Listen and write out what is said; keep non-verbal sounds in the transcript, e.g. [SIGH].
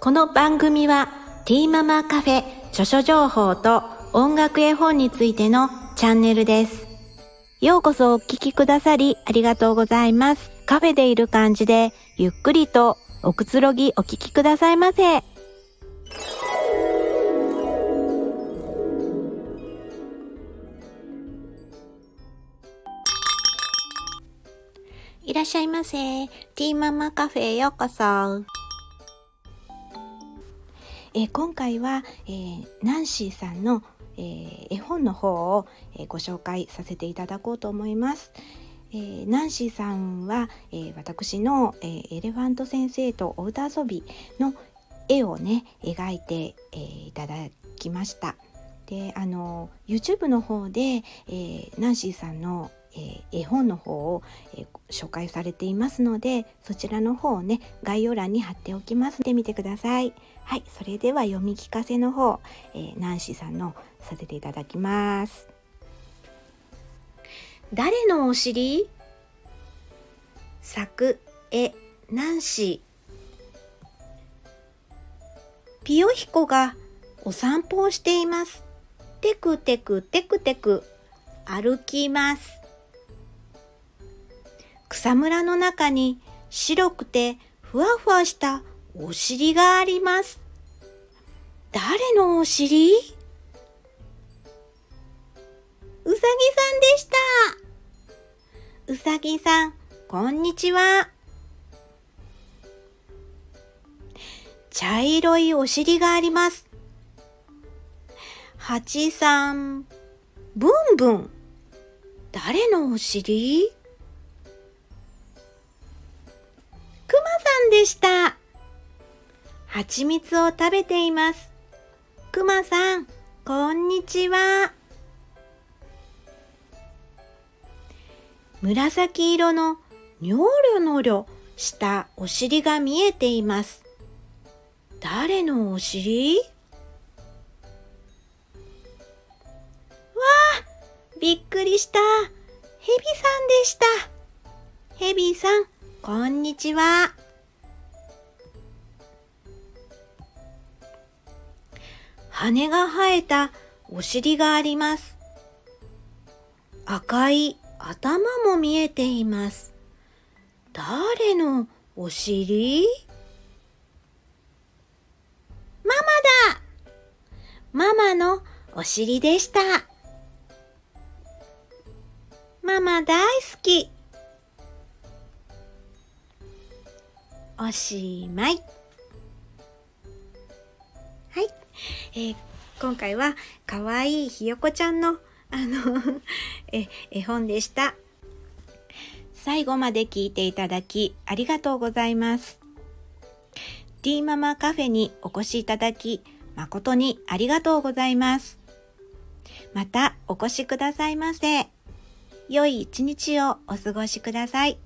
この番組はティーママカフェ著書情報と音楽絵本についてのチャンネルです。ようこそお聞きくださりありがとうございます。カフェでいる感じでゆっくりとおくつろぎお聞きくださいませ。いらっしゃいませ。ティーママカフェへようこそ。えー今回は、えーナンシーさんの、えー絵本の方を、えーご紹介させていただこうと思います。えーナンシーさんは、えー私の、えーエレファント先生とお歌遊びの絵をね描いて、えーいただきました。であの YouTube の方で、えーナンシーさんの、えー絵本の方を、えー紹介されていますのでそちらの方をね概要欄に貼っておきますで見てください。はい、それでは読み聞かせの方、えーナンシーさんのさせていただきます。誰のお尻？作絵ナンシーピヨヒコがお散歩をしています。テクテクテクテク歩きます。草むらの中に白くてふわふわしたお尻があります。誰のお尻？うさぎさんでした。うさぎさん、こんにちは。茶色いお尻があります。ハチさん、ブンブン。誰のお尻？した。蜂蜜を食べています。くまさん、こんにちは。紫色のにょろのろしたお尻が見えています。誰のお尻？わあ、びっくりした。ヘビさんでした。ヘビさん、こんにちは。羽が生えたお尻があります。赤い頭も見えています。誰のお尻？ママだママのお尻でした。ママ大好き。おしまい。えー今回はかわいいひよこちゃんのあの [LAUGHS] え絵本でした。最後まで聞いていただきありがとうございます。ティーママカフェにお越しいただき誠にありがとうございます。またお越しくださいませ。良い一日をお過ごしください。